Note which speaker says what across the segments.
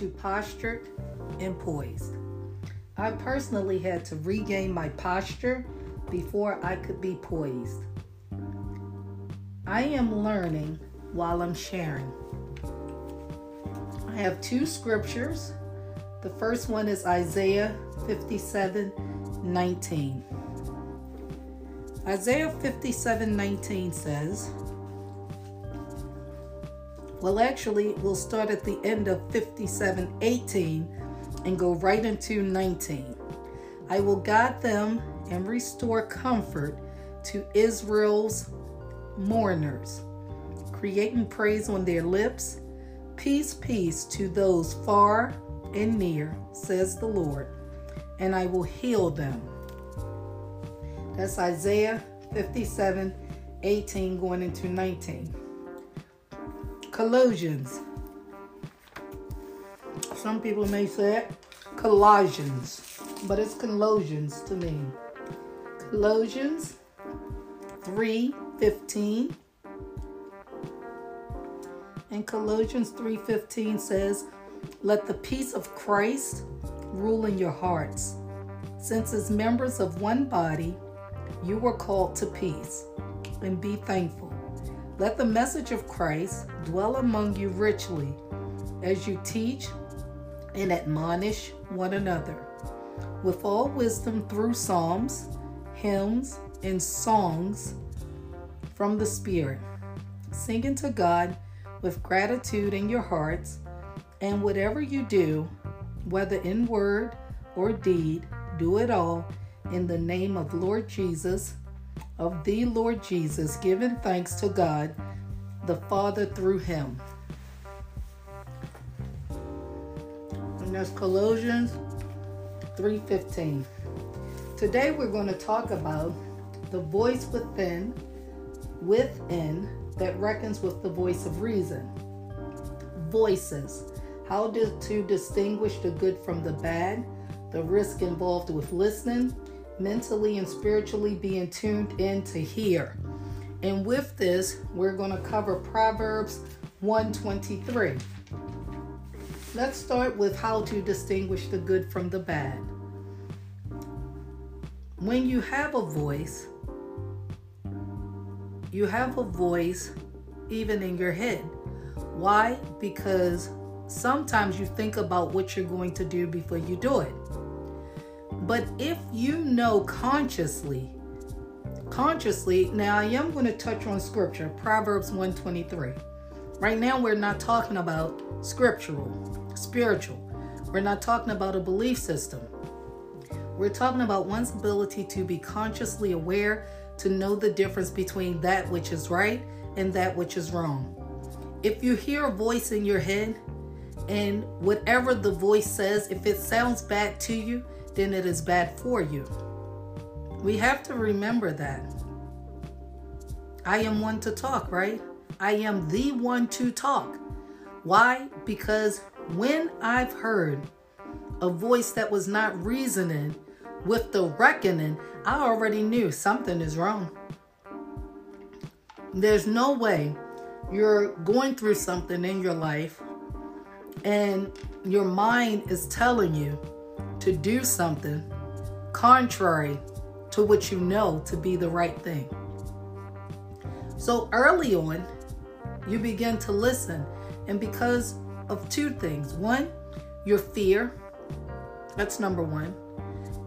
Speaker 1: to postured and poised. I personally had to regain my posture before I could be poised. I am learning while I'm sharing. I have two scriptures. The first one is Isaiah 57 19. Isaiah 57 19 says, well, actually, we'll start at the end of 57 18 and go right into 19. I will guide them and restore comfort to Israel's mourners, creating praise on their lips. Peace, peace to those far and near, says the Lord, and I will heal them. That's Isaiah 57 18 going into 19. Colossians. Some people may say it Colossians, but it's Colossians to me. Colossians 3:15 and Colossians 3:15 says, "Let the peace of Christ rule in your hearts, since as members of one body, you were called to peace, and be thankful. Let the message of Christ dwell among you richly as you teach and admonish one another with all wisdom through psalms, hymns, and songs from the Spirit, singing to God with gratitude in your hearts, and whatever you do, whether in word or deed, do it all in the name of Lord Jesus of the Lord Jesus, giving thanks to God the Father through him. And that's Colossians 3:15. Today we're going to talk about the voice within within that reckons with the voice of reason. Voices. How to, to distinguish the good from the bad, the risk involved with listening, mentally and spiritually being tuned in to hear. And with this, we're going to cover Proverbs 123. Let's start with how to distinguish the good from the bad. When you have a voice, you have a voice even in your head. Why? Because sometimes you think about what you're going to do before you do it. But if you know consciously, consciously, now I am going to touch on scripture, Proverbs 123. Right now we're not talking about scriptural, spiritual. We're not talking about a belief system. We're talking about one's ability to be consciously aware to know the difference between that which is right and that which is wrong. If you hear a voice in your head and whatever the voice says, if it sounds bad to you, then it is bad for you. We have to remember that. I am one to talk, right? I am the one to talk. Why? Because when I've heard a voice that was not reasoning with the reckoning, I already knew something is wrong. There's no way you're going through something in your life and your mind is telling you to do something contrary to what you know to be the right thing. So early on, you begin to listen, and because of two things one, your fear, that's number one,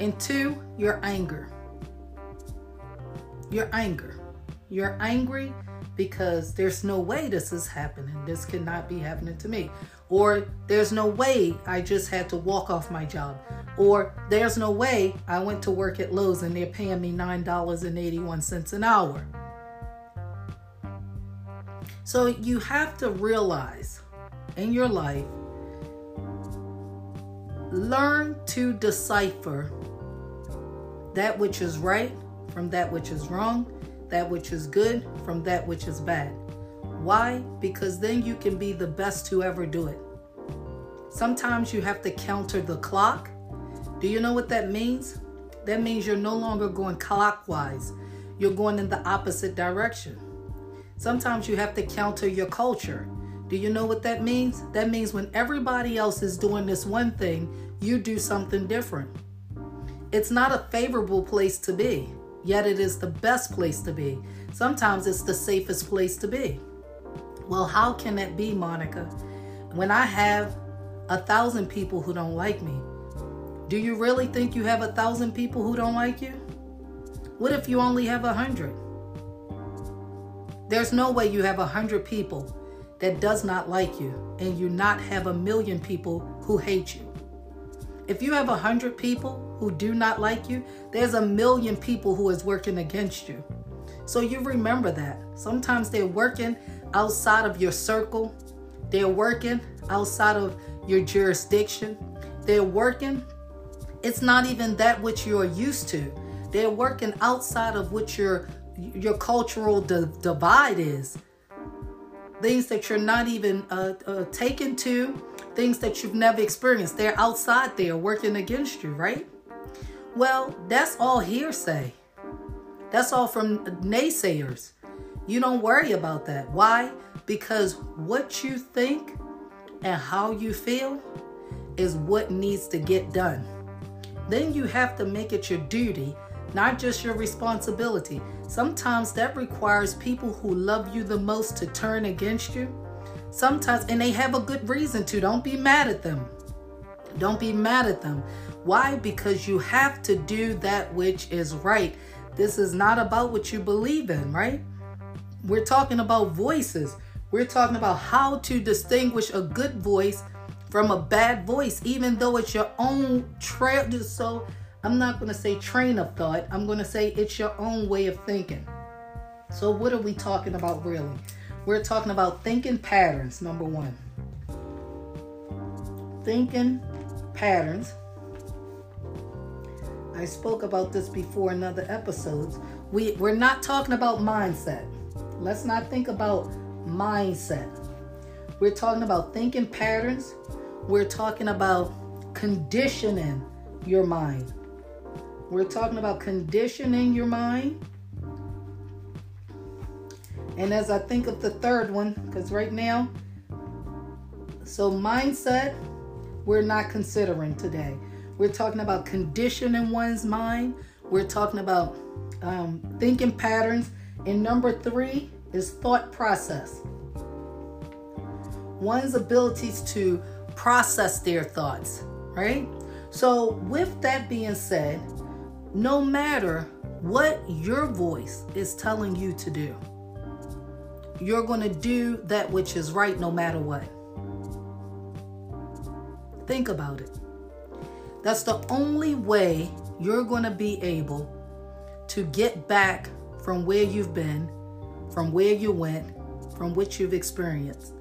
Speaker 1: and two, your anger. Your anger. You're angry because there's no way this is happening. This cannot be happening to me. Or there's no way I just had to walk off my job. Or there's no way I went to work at Lowe's and they're paying me $9.81 an hour. So you have to realize in your life, learn to decipher that which is right from that which is wrong, that which is good from that which is bad. Why? Because then you can be the best to ever do it. Sometimes you have to counter the clock. Do you know what that means? That means you're no longer going clockwise, you're going in the opposite direction. Sometimes you have to counter your culture. Do you know what that means? That means when everybody else is doing this one thing, you do something different. It's not a favorable place to be, yet it is the best place to be. Sometimes it's the safest place to be. Well, how can that be, Monica? When I have a thousand people who don't like me, do you really think you have a thousand people who don't like you? What if you only have a hundred? There's no way you have a hundred people that does not like you and you not have a million people who hate you. If you have a hundred people who do not like you, there's a million people who is working against you. So you remember that. Sometimes they're working outside of your circle. They're working outside of your jurisdiction. They're working. It's not even that which you're used to. They're working outside of what your your cultural di- divide is. Things that you're not even uh, uh, taken to, things that you've never experienced. They're outside there working against you, right? Well, that's all hearsay. That's all from naysayers. You don't worry about that. Why? Because what you think and how you feel is what needs to get done. Then you have to make it your duty, not just your responsibility. Sometimes that requires people who love you the most to turn against you. Sometimes, and they have a good reason to. Don't be mad at them. Don't be mad at them. Why? Because you have to do that which is right. This is not about what you believe in, right? We're talking about voices. We're talking about how to distinguish a good voice from a bad voice, even though it's your own trail. So I'm not going to say train of thought. I'm going to say it's your own way of thinking. So, what are we talking about really? We're talking about thinking patterns, number one. Thinking patterns. I spoke about this before in other episodes. We, we're not talking about mindset. Let's not think about mindset. We're talking about thinking patterns. We're talking about conditioning your mind. We're talking about conditioning your mind. And as I think of the third one, because right now, so mindset, we're not considering today. We're talking about conditioning one's mind. We're talking about um, thinking patterns and number three is thought process. One's abilities to process their thoughts, right? So, with that being said, no matter what your voice is telling you to do, you're going to do that which is right no matter what. Think about it. That's the only way you're going to be able to get back from where you've been, from where you went, from what you've experienced.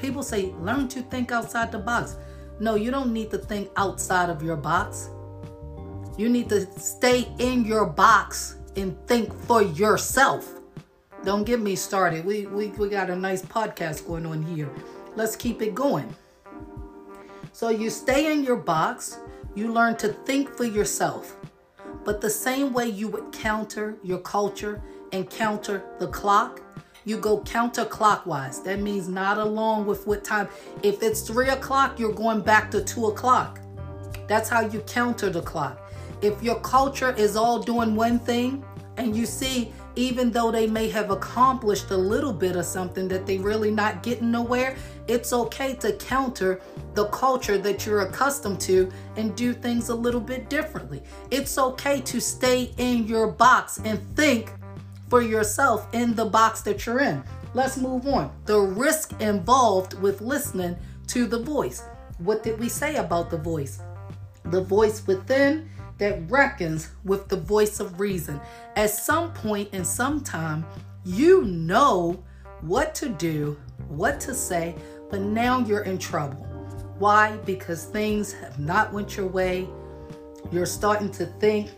Speaker 1: People say, learn to think outside the box. No, you don't need to think outside of your box. You need to stay in your box and think for yourself. Don't get me started. We, we, we got a nice podcast going on here. Let's keep it going. So you stay in your box, you learn to think for yourself. But the same way you would counter your culture and counter the clock, you go counterclockwise. That means not along with what time. If it's three o'clock, you're going back to two o'clock. That's how you counter the clock. If your culture is all doing one thing and you see even though they may have accomplished a little bit of something that they really not getting nowhere, it's okay to counter the culture that you're accustomed to and do things a little bit differently. It's okay to stay in your box and think for yourself in the box that you're in. Let's move on. The risk involved with listening to the voice. What did we say about the voice? The voice within that reckons with the voice of reason. At some point in some time, you know what to do, what to say, but now you're in trouble. Why? Because things have not went your way. You're starting to think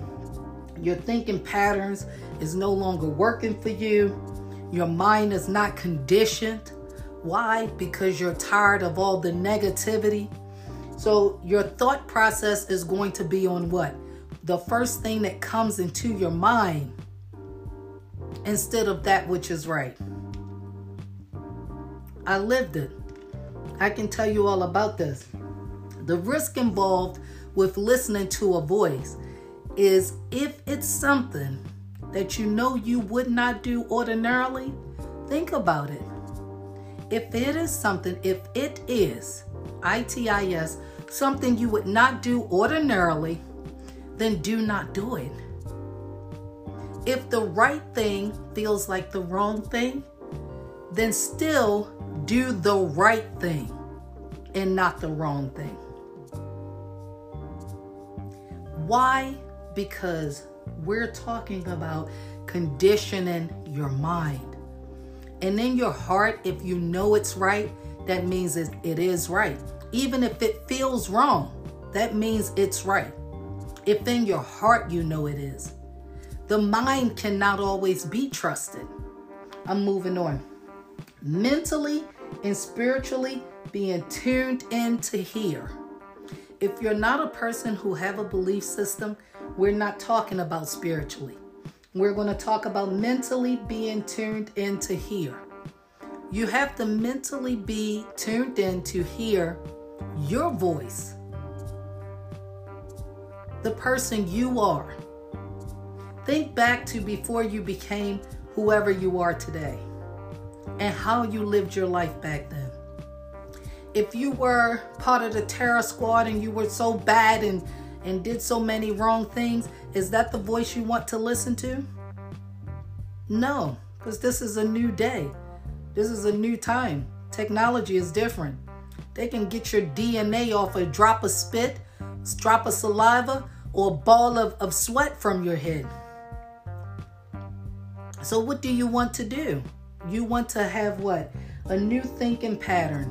Speaker 1: your thinking patterns is no longer working for you. Your mind is not conditioned. Why? Because you're tired of all the negativity. So your thought process is going to be on what? the first thing that comes into your mind instead of that which is right. I lived it. I can tell you all about this. The risk involved with listening to a voice is if it's something that you know you would not do ordinarily, think about it. If it is something, if it is, ITIS, something you would not do ordinarily, then do not do it. If the right thing feels like the wrong thing, then still do the right thing and not the wrong thing. Why? Because we're talking about conditioning your mind. And in your heart, if you know it's right, that means it, it is right. Even if it feels wrong, that means it's right. If in your heart you know it is. The mind cannot always be trusted. I'm moving on. Mentally and spiritually being tuned in to hear. If you're not a person who have a belief system, we're not talking about spiritually. We're going to talk about mentally being tuned in to hear. You have to mentally be tuned in to hear your voice, the person you are. Think back to before you became whoever you are today and how you lived your life back then. If you were part of the terror squad and you were so bad and and did so many wrong things, is that the voice you want to listen to? No, because this is a new day. This is a new time. Technology is different. They can get your DNA off a drop of spit, drop of saliva, or a ball of, of sweat from your head. So, what do you want to do? You want to have what? A new thinking pattern.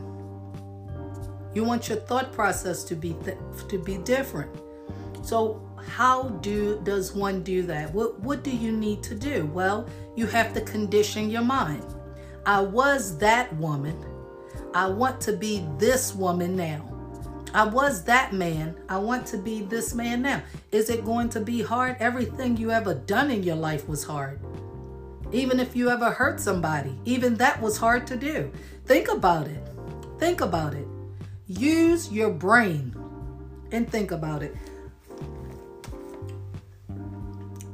Speaker 1: You want your thought process to be th- to be different. So how do does one do that? What what do you need to do? Well, you have to condition your mind. I was that woman. I want to be this woman now. I was that man. I want to be this man now. Is it going to be hard? Everything you ever done in your life was hard. Even if you ever hurt somebody, even that was hard to do. Think about it. Think about it. Use your brain and think about it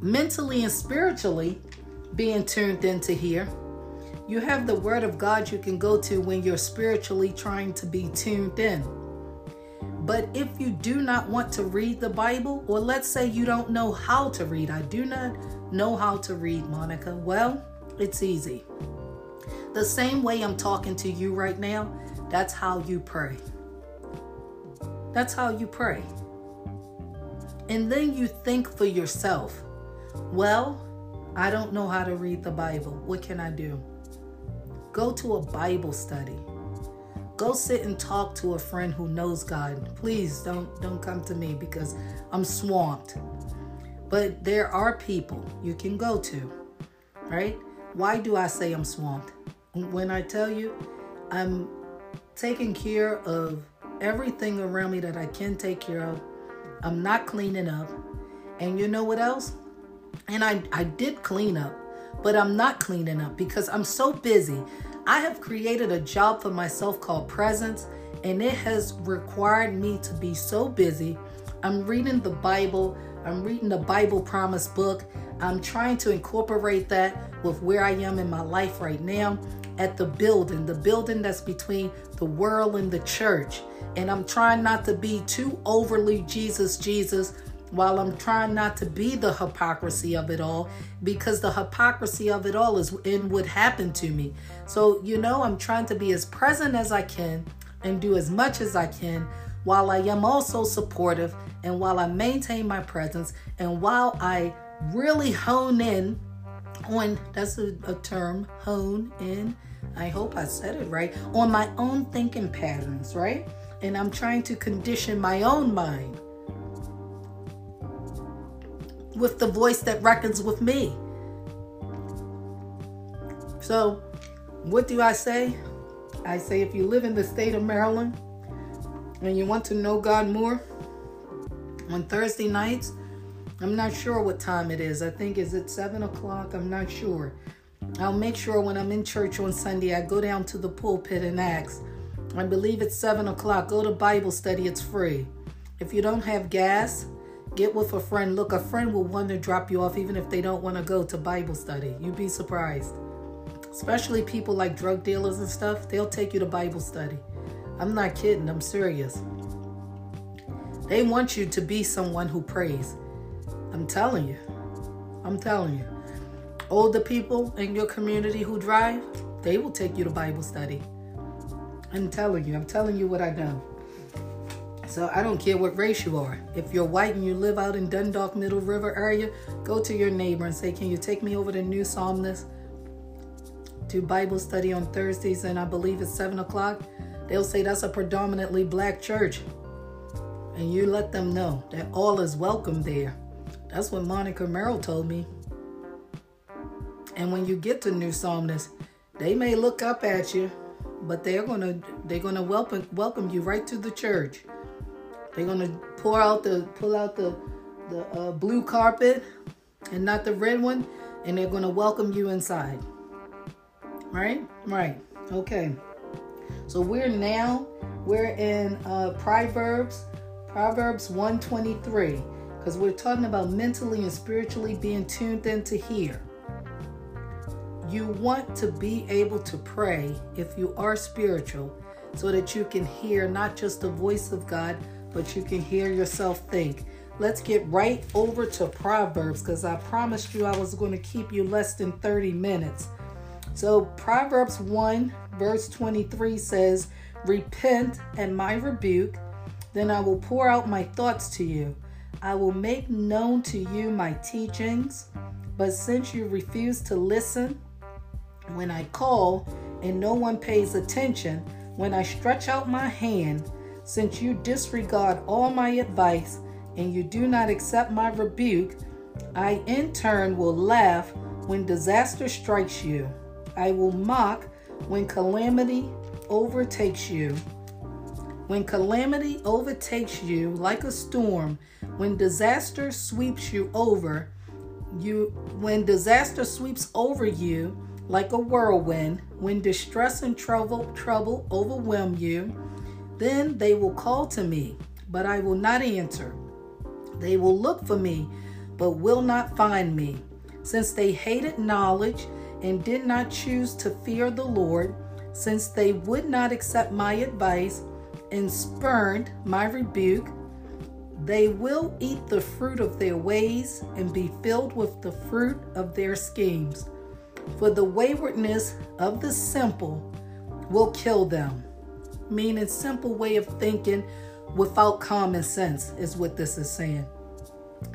Speaker 1: mentally and spiritually being tuned into hear. You have the Word of God you can go to when you're spiritually trying to be tuned in. But if you do not want to read the Bible, or let's say you don't know how to read, I do not know how to read, Monica. Well, it's easy. The same way I'm talking to you right now, that's how you pray. That's how you pray. And then you think for yourself well, I don't know how to read the Bible. What can I do? Go to a Bible study. Go sit and talk to a friend who knows God. Please don't don't come to me because I'm swamped. But there are people you can go to. Right? Why do I say I'm swamped? When I tell you I'm taking care of everything around me that I can take care of. I'm not cleaning up. And you know what else? And I, I did clean up, but I'm not cleaning up because I'm so busy. I have created a job for myself called Presence, and it has required me to be so busy. I'm reading the Bible, I'm reading the Bible Promise book. I'm trying to incorporate that with where I am in my life right now at the building, the building that's between the world and the church. And I'm trying not to be too overly Jesus, Jesus, while I'm trying not to be the hypocrisy of it all because the hypocrisy of it all is in what happened to me. So, you know, I'm trying to be as present as I can and do as much as I can while I am also supportive and while I maintain my presence and while I really hone in on that's a, a term hone in I hope I said it right on my own thinking patterns, right? And I'm trying to condition my own mind with the voice that reckons with me. So, what do I say? I say if you live in the state of Maryland and you want to know God more, on Thursday nights, I'm not sure what time it is. I think is it seven o'clock. I'm not sure. I'll make sure when I'm in church on Sunday, I go down to the pulpit and ask. I believe it's 7 o'clock. Go to Bible study, it's free. If you don't have gas, get with a friend. Look, a friend will want to drop you off even if they don't want to go to Bible study. You'd be surprised. Especially people like drug dealers and stuff, they'll take you to Bible study. I'm not kidding, I'm serious. They want you to be someone who prays. I'm telling you. I'm telling you. Older people in your community who drive, they will take you to Bible study. I'm telling you, I'm telling you what I know. So I don't care what race you are. If you're white and you live out in Dundalk, Middle River area, go to your neighbor and say, Can you take me over to New Psalmist to Bible study on Thursdays? And I believe it's 7 o'clock. They'll say that's a predominantly black church. And you let them know that all is welcome there. That's what Monica Merrill told me. And when you get to New Psalmist, they may look up at you, but they're gonna they're gonna welcome welcome you right to the church. They're gonna pour out the pull out the the uh, blue carpet and not the red one, and they're gonna welcome you inside. Right, right, okay. So we're now we're in uh, Proverbs, Proverbs 123, because we're talking about mentally and spiritually being tuned in to hear. You want to be able to pray if you are spiritual so that you can hear not just the voice of God, but you can hear yourself think. Let's get right over to Proverbs because I promised you I was going to keep you less than 30 minutes. So, Proverbs 1, verse 23 says, Repent at my rebuke, then I will pour out my thoughts to you. I will make known to you my teachings, but since you refuse to listen, when I call and no one pays attention, when I stretch out my hand, since you disregard all my advice and you do not accept my rebuke, I in turn will laugh when disaster strikes you. I will mock when calamity overtakes you. When calamity overtakes you like a storm, when disaster sweeps you over, you when disaster sweeps over you, like a whirlwind, when distress and trouble, trouble overwhelm you, then they will call to me, but I will not answer. They will look for me, but will not find me. Since they hated knowledge and did not choose to fear the Lord, since they would not accept my advice and spurned my rebuke, they will eat the fruit of their ways and be filled with the fruit of their schemes for the waywardness of the simple will kill them. Meaning, simple way of thinking without common sense is what this is saying.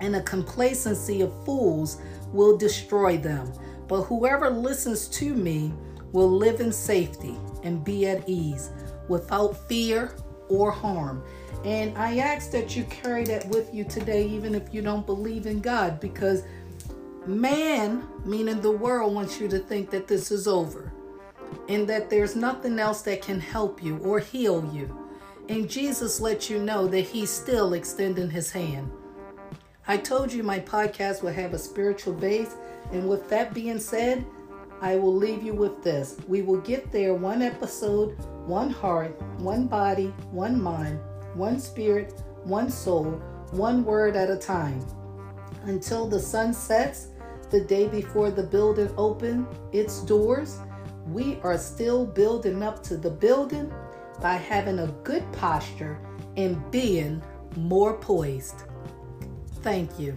Speaker 1: And a complacency of fools will destroy them. But whoever listens to me will live in safety and be at ease without fear or harm. And I ask that you carry that with you today, even if you don't believe in God, because Man, meaning the world, wants you to think that this is over and that there's nothing else that can help you or heal you. And Jesus lets you know that He's still extending His hand. I told you my podcast will have a spiritual base. And with that being said, I will leave you with this. We will get there one episode, one heart, one body, one mind, one spirit, one soul, one word at a time. Until the sun sets the day before the building opened its doors, we are still building up to the building by having a good posture and being more poised. Thank you.